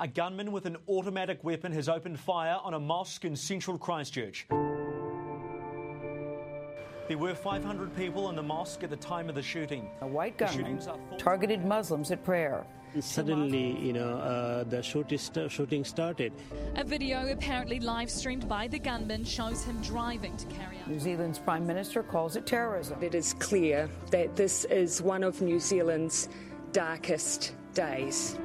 A gunman with an automatic weapon has opened fire on a mosque in central Christchurch. There were 500 people in the mosque at the time of the shooting. A white gunman shootings are thought- targeted Muslims at prayer. Suddenly, you know, uh, the shooting started. A video apparently live streamed by the gunman shows him driving to carry out. New Zealand's prime minister calls it terrorism. It is clear that this is one of New Zealand's darkest days.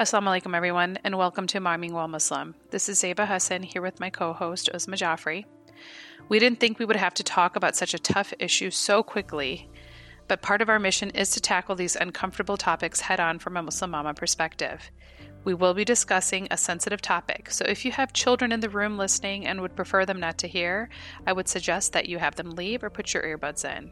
Assalamu alaikum, everyone, and welcome to Momming While Muslim. This is Zeba Hassan here with my co host, Uzma Jaffrey. We didn't think we would have to talk about such a tough issue so quickly, but part of our mission is to tackle these uncomfortable topics head on from a Muslim Mama perspective. We will be discussing a sensitive topic, so if you have children in the room listening and would prefer them not to hear, I would suggest that you have them leave or put your earbuds in.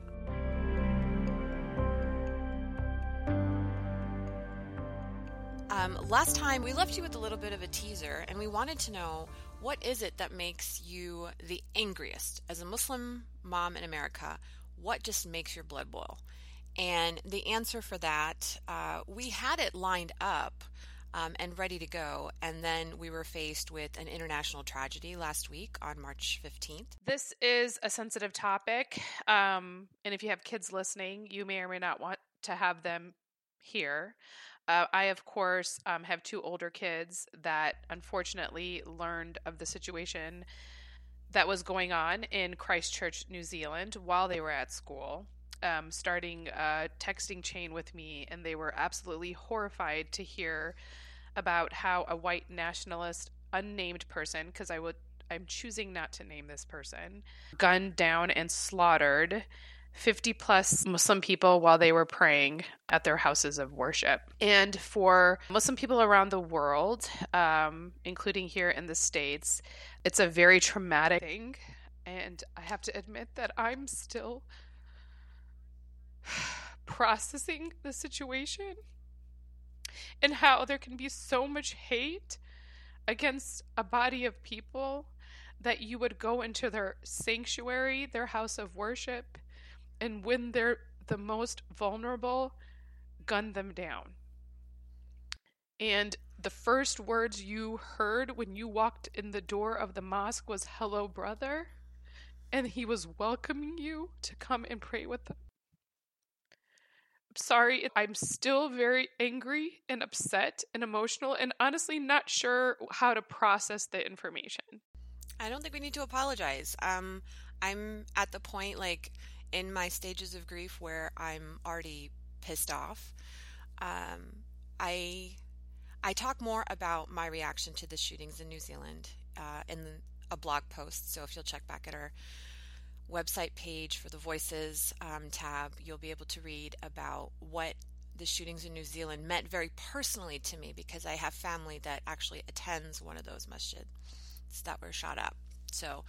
Um, last time we left you with a little bit of a teaser, and we wanted to know what is it that makes you the angriest as a Muslim mom in America? What just makes your blood boil? And the answer for that, uh, we had it lined up um, and ready to go, and then we were faced with an international tragedy last week on March 15th. This is a sensitive topic, um, and if you have kids listening, you may or may not want to have them here. Uh, I, of course, um, have two older kids that unfortunately learned of the situation that was going on in Christchurch, New Zealand, while they were at school, um, starting a texting chain with me, and they were absolutely horrified to hear about how a white nationalist, unnamed person, because I would, I'm choosing not to name this person, gunned down and slaughtered 50 plus Muslim people while they were praying at their houses of worship. And for Muslim people around the world, um, including here in the States, it's a very traumatic thing. And I have to admit that I'm still processing the situation and how there can be so much hate against a body of people that you would go into their sanctuary, their house of worship, and when they're the most vulnerable, gun them down. And the first words you heard when you walked in the door of the mosque was, Hello, brother. And he was welcoming you to come and pray with them. Sorry, I'm still very angry and upset and emotional, and honestly not sure how to process the information. I don't think we need to apologize. Um, I'm at the point, like, in my stages of grief where I'm already pissed off. Um, I I talk more about my reaction to the shootings in New Zealand uh, in a blog post. So if you'll check back at our website page for the Voices um, tab, you'll be able to read about what the shootings in New Zealand meant very personally to me because I have family that actually attends one of those masjids that were shot up. So,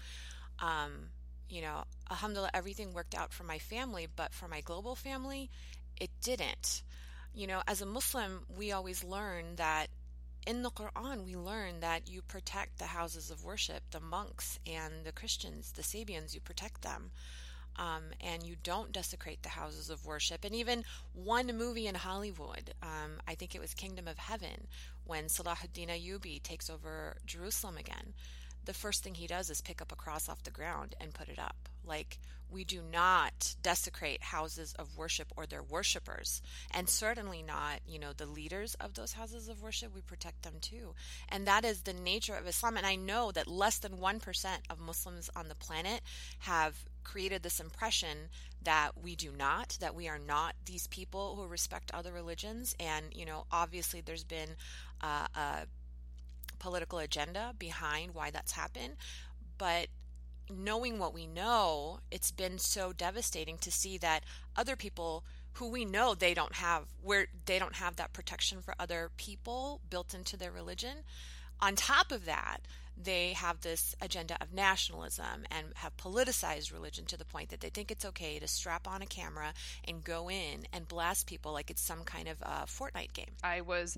um, you know, alhamdulillah, everything worked out for my family, but for my global family, it didn't. You know, as a Muslim, we always learn that in the Quran, we learn that you protect the houses of worship, the monks and the Christians, the Sabians, you protect them. Um, and you don't desecrate the houses of worship. And even one movie in Hollywood, um, I think it was Kingdom of Heaven, when Salahuddin Ayyubi takes over Jerusalem again the first thing he does is pick up a cross off the ground and put it up. Like, we do not desecrate houses of worship or their worshippers, and certainly not, you know, the leaders of those houses of worship. We protect them too. And that is the nature of Islam. And I know that less than 1% of Muslims on the planet have created this impression that we do not, that we are not these people who respect other religions. And, you know, obviously there's been uh, a political agenda behind why that's happened. But knowing what we know, it's been so devastating to see that other people who we know they don't have where they don't have that protection for other people built into their religion. On top of that, they have this agenda of nationalism and have politicized religion to the point that they think it's okay to strap on a camera and go in and blast people like it's some kind of uh, Fortnite game. I was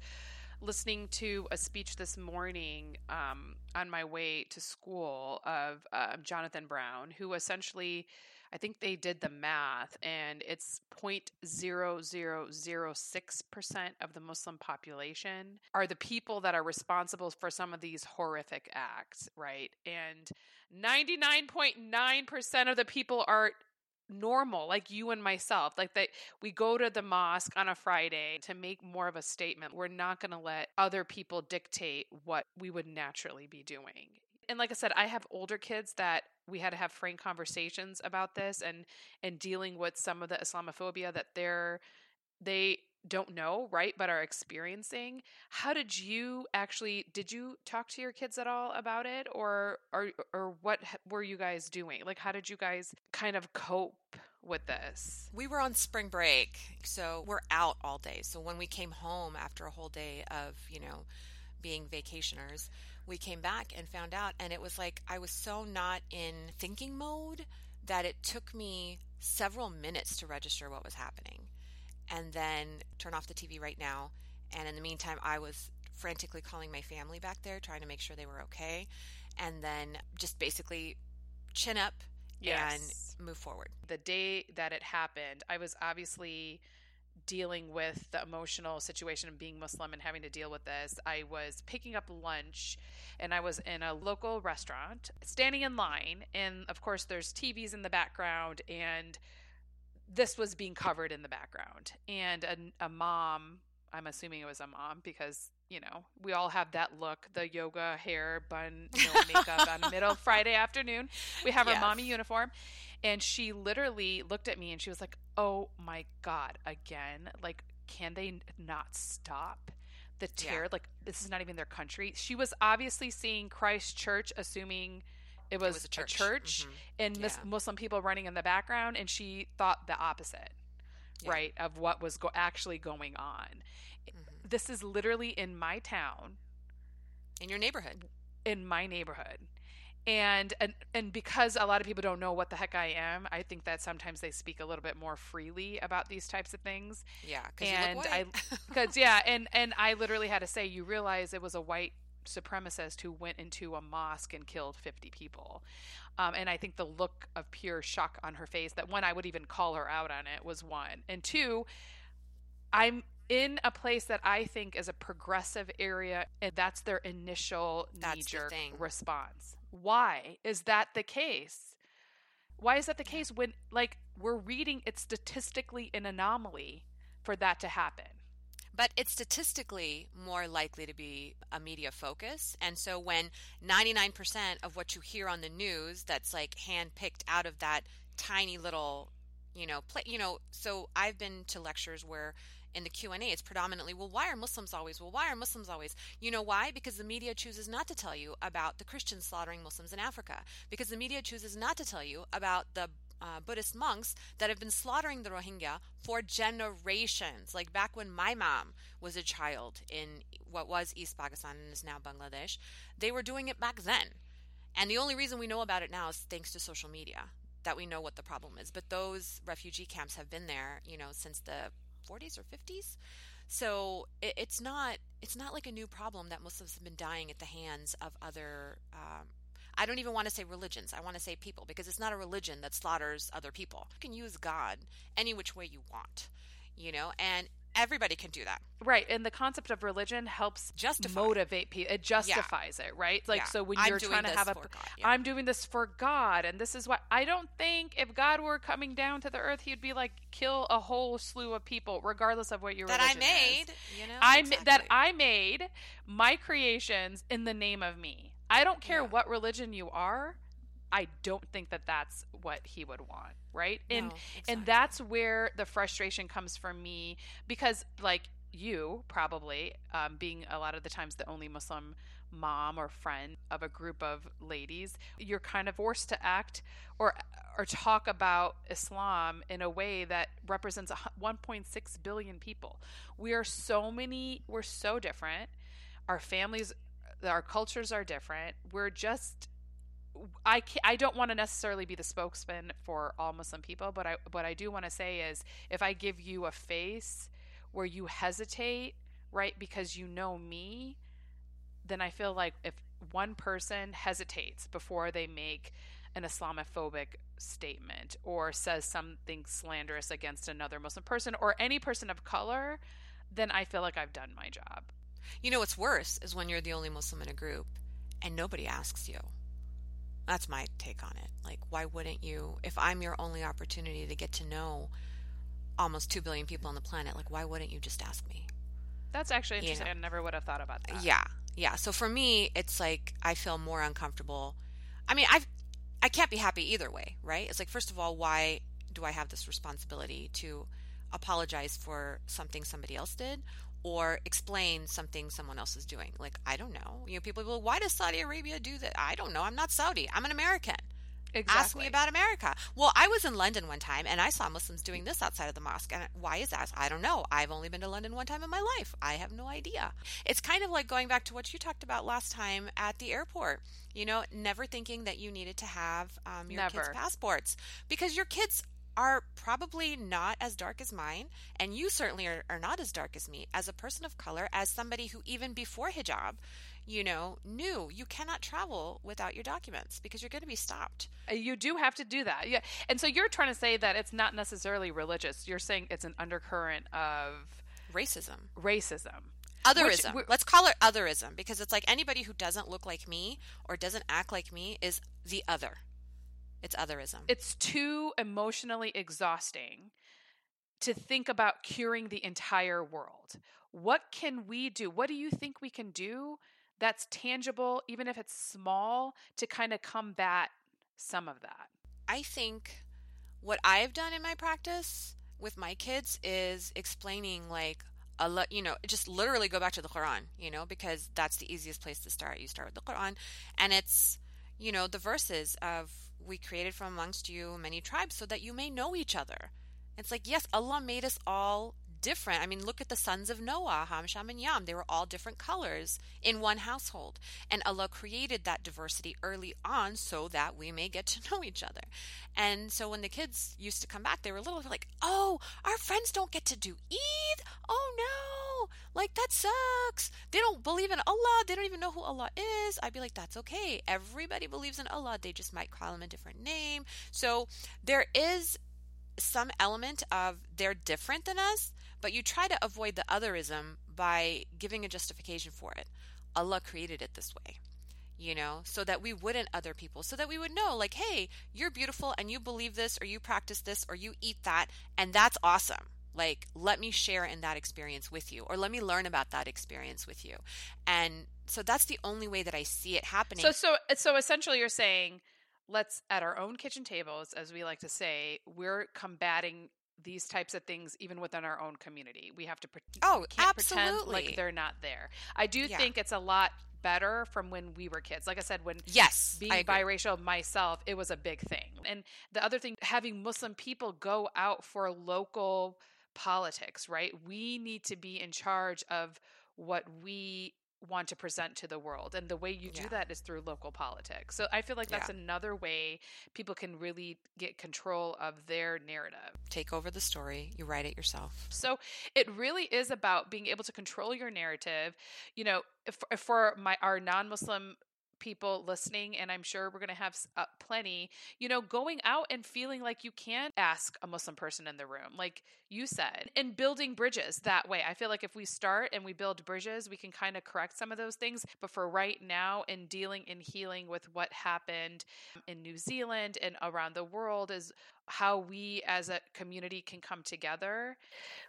listening to a speech this morning um, on my way to school of uh, Jonathan Brown, who essentially, I think they did the math, and it's 0.0006% of the Muslim population are the people that are responsible for some of these horrific acts, right? And 99.9% of the people are normal like you and myself like that we go to the mosque on a friday to make more of a statement. We're not going to let other people dictate what we would naturally be doing. And like I said, I have older kids that we had to have frank conversations about this and and dealing with some of the Islamophobia that they're they don't know, right, but are experiencing. How did you actually did you talk to your kids at all about it or or or what were you guys doing? Like how did you guys kind of cope with this? We were on spring break, so we're out all day. So when we came home after a whole day of, you know, being vacationers, we came back and found out and it was like I was so not in thinking mode that it took me several minutes to register what was happening and then turn off the TV right now and in the meantime I was frantically calling my family back there trying to make sure they were okay and then just basically chin up yes. and move forward. The day that it happened, I was obviously dealing with the emotional situation of being Muslim and having to deal with this, I was picking up lunch and I was in a local restaurant, standing in line. And of course, there's TVs in the background, and this was being covered in the background. And a, a mom, I'm assuming it was a mom because you know, we all have that look, the yoga hair bun, you know, makeup on middle Friday afternoon. We have yes. our mommy uniform. And she literally looked at me and she was like, "Oh my god, again? Like can they not stop?" The terror, yeah. like this is not even their country. She was obviously seeing Christ Church, assuming it was, it was a church, a church mm-hmm. and yeah. Muslim people running in the background, and she thought the opposite, yeah. right, of what was go- actually going on. Mm-hmm. This is literally in my town, in your neighborhood, in my neighborhood, and and and because a lot of people don't know what the heck I am, I think that sometimes they speak a little bit more freely about these types of things. Yeah, and I because yeah, and and I literally had to say, you realize it was a white supremacist who went into a mosque and killed 50 people. Um, and I think the look of pure shock on her face that one, I would even call her out on it was one. And two, I'm in a place that I think is a progressive area, and that's their initial knee jerk response. Why is that the case? Why is that the case when, like, we're reading it's statistically an anomaly for that to happen? But it's statistically more likely to be a media focus. And so when 99% of what you hear on the news that's like handpicked out of that tiny little, you know, play, you know, so I've been to lectures where in the Q&A it's predominantly well why are Muslims always well why are Muslims always? You know why? Because the media chooses not to tell you about the Christians slaughtering Muslims in Africa. Because the media chooses not to tell you about the uh, Buddhist monks that have been slaughtering the Rohingya for generations. Like back when my mom was a child in what was East Pakistan and is now Bangladesh, they were doing it back then. And the only reason we know about it now is thanks to social media that we know what the problem is. But those refugee camps have been there, you know, since the 40s or 50s. So it, it's not it's not like a new problem that Muslims have been dying at the hands of other. Um, I don't even want to say religions. I want to say people because it's not a religion that slaughters other people. You can use God any which way you want, you know, and everybody can do that right and the concept of religion helps Justify. motivate people it justifies yeah. it right like yeah. so when you're trying to have a yeah. i'm doing this for god and this is what i don't think if god were coming down to the earth he'd be like kill a whole slew of people regardless of what your that i made is. you know i exactly. that i made my creations in the name of me i don't care what religion you are I don't think that that's what he would want, right? And no, exactly. and that's where the frustration comes from me because like you probably um, being a lot of the times the only Muslim mom or friend of a group of ladies, you're kind of forced to act or or talk about Islam in a way that represents 1.6 billion people. We are so many, we're so different. Our families, our cultures are different. We're just I I don't want to necessarily be the spokesman for all Muslim people, but I what I do want to say is if I give you a face where you hesitate, right, because you know me, then I feel like if one person hesitates before they make an Islamophobic statement or says something slanderous against another Muslim person or any person of color, then I feel like I've done my job. You know what's worse is when you're the only Muslim in a group and nobody asks you. That's my take on it. Like, why wouldn't you? If I'm your only opportunity to get to know almost 2 billion people on the planet, like, why wouldn't you just ask me? That's actually interesting. You know. I never would have thought about that. Yeah. Yeah. So for me, it's like I feel more uncomfortable. I mean, I've, I can't be happy either way, right? It's like, first of all, why do I have this responsibility to apologize for something somebody else did? Or explain something someone else is doing. Like, I don't know. You know, people go, why does Saudi Arabia do that? I don't know. I'm not Saudi. I'm an American. Exactly. Ask me about America. Well, I was in London one time and I saw Muslims doing this outside of the mosque. And why is that? I don't know. I've only been to London one time in my life. I have no idea. It's kind of like going back to what you talked about last time at the airport. You know, never thinking that you needed to have um, your Never. kids' passports because your kids are probably not as dark as mine, and you certainly are, are not as dark as me. As a person of color, as somebody who even before hijab, you know, knew you cannot travel without your documents because you're going to be stopped. Uh, You do have to do that. Yeah. And so you're trying to say that it's not necessarily religious. You're saying it's an undercurrent of Racism. racism. Otherism. we're- Let's call it otherism because it's like anybody who doesn't look like me or doesn't act like me is the other. It's otherism. It's too emotionally exhausting to think about curing the entire world. What can we do? What do you think we can do that's tangible, even if it's small, to kind of combat some of that? I think what I've done in my practice with my kids is explaining like Allah, you know, just literally go back to the Quran, you know, because that's the easiest place to start. You start with the Quran and it's, you know, the verses of we created from amongst you many tribes so that you may know each other. It's like, yes, Allah made us all different. I mean, look at the sons of Noah, Ham, Sham, and Yam. They were all different colors in one household. And Allah created that diversity early on so that we may get to know each other. And so when the kids used to come back, they were little like, oh, our friends don't get to do Eid? Oh no, like that sucks. They don't believe in Allah. They don't even know who Allah is. I'd be like, that's okay. Everybody believes in Allah. They just might call him a different name. So there is some element of they're different than us, but you try to avoid the otherism by giving a justification for it. Allah created it this way, you know, so that we wouldn't other people, so that we would know, like, hey, you're beautiful and you believe this, or you practice this, or you eat that, and that's awesome. Like, let me share in that experience with you, or let me learn about that experience with you. And so that's the only way that I see it happening. So, so, so essentially, you're saying, let's at our own kitchen tables, as we like to say, we're combating these types of things even within our own community. We have to pre- Oh, can't pretend absolutely. like they're not there. I do Yeah. think it's a lot better from when we were kids. Like I said, when yes, being biracial myself, it was a big thing. And the other thing, having Muslim people go out for local politics, right? We need to be in charge of what we want to present to the world. And the way you do Yeah. that is through local politics. So I feel like that's another way people can really get control of their narrative. Take over the story, you write it yourself. So it really is about being able to control your narrative. You know, if for my our non-Muslim people listening, and I'm sure we're going to have uh, plenty, you know, going out and feeling like you can ask a Muslim person in the room, like you said, and building bridges that way. I feel like if we start and we build bridges, we can kind of correct some of those things. But for right now, in dealing and healing with what happened in New Zealand and around the world, is how we as a community can come together.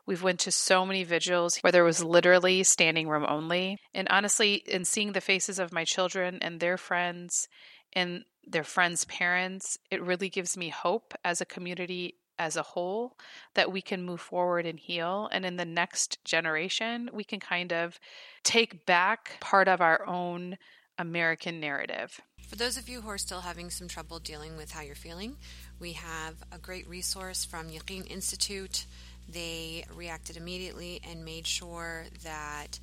We've went to so many vigils where there was literally standing room only. And honestly, in seeing the faces of my children and their friends and their friends' parents, it really gives me hope as a community as a whole that we can move forward and heal. And in the next generation, we can kind of take back part of our own American narrative. For those of you who are still having some trouble dealing with how you're feeling, we have a great resource from Yaqeen Institute. They reacted immediately and made sure that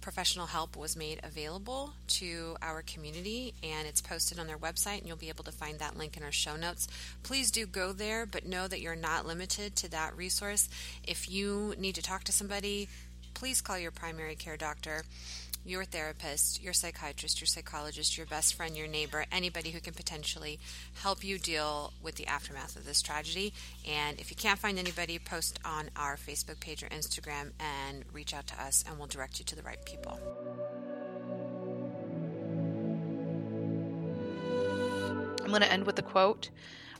professional help was made available to our community and it's posted on their website and you'll be able to find that link in our show notes. Please do go there, but know that you're not limited to that resource. If you need to talk to somebody, please call your primary care doctor. your therapist, your psychiatrist, your psychologist, your best friend, your neighbor, anybody who can potentially help you deal with the aftermath of this tragedy. And if you can't find anybody, post on our Facebook page or Instagram and reach out to us, and we'll direct you to the right people. I'm going to end with a quote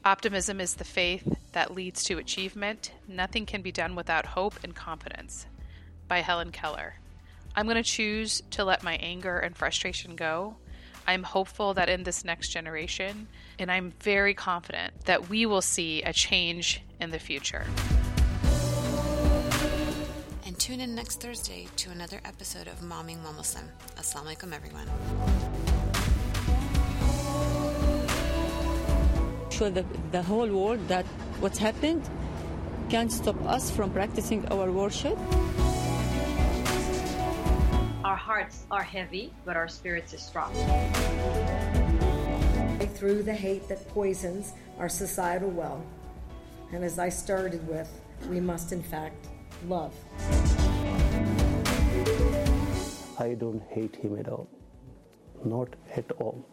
Optimism is the faith that leads to achievement. Nothing can be done without hope and confidence. By Helen Keller. I'm going to choose to let my anger and frustration go. I'm hopeful that in this next generation, and I'm very confident that we will see a change in the future. And tune in next Thursday to another episode of Momming Momuslim. Assalamu alaikum, everyone. Show the, the whole world that what's happened can't stop us from practicing our worship. Our hearts are heavy, but our spirits are strong. Through the hate that poisons our societal well. And as I started with, we must in fact love. I don't hate him at all. Not at all.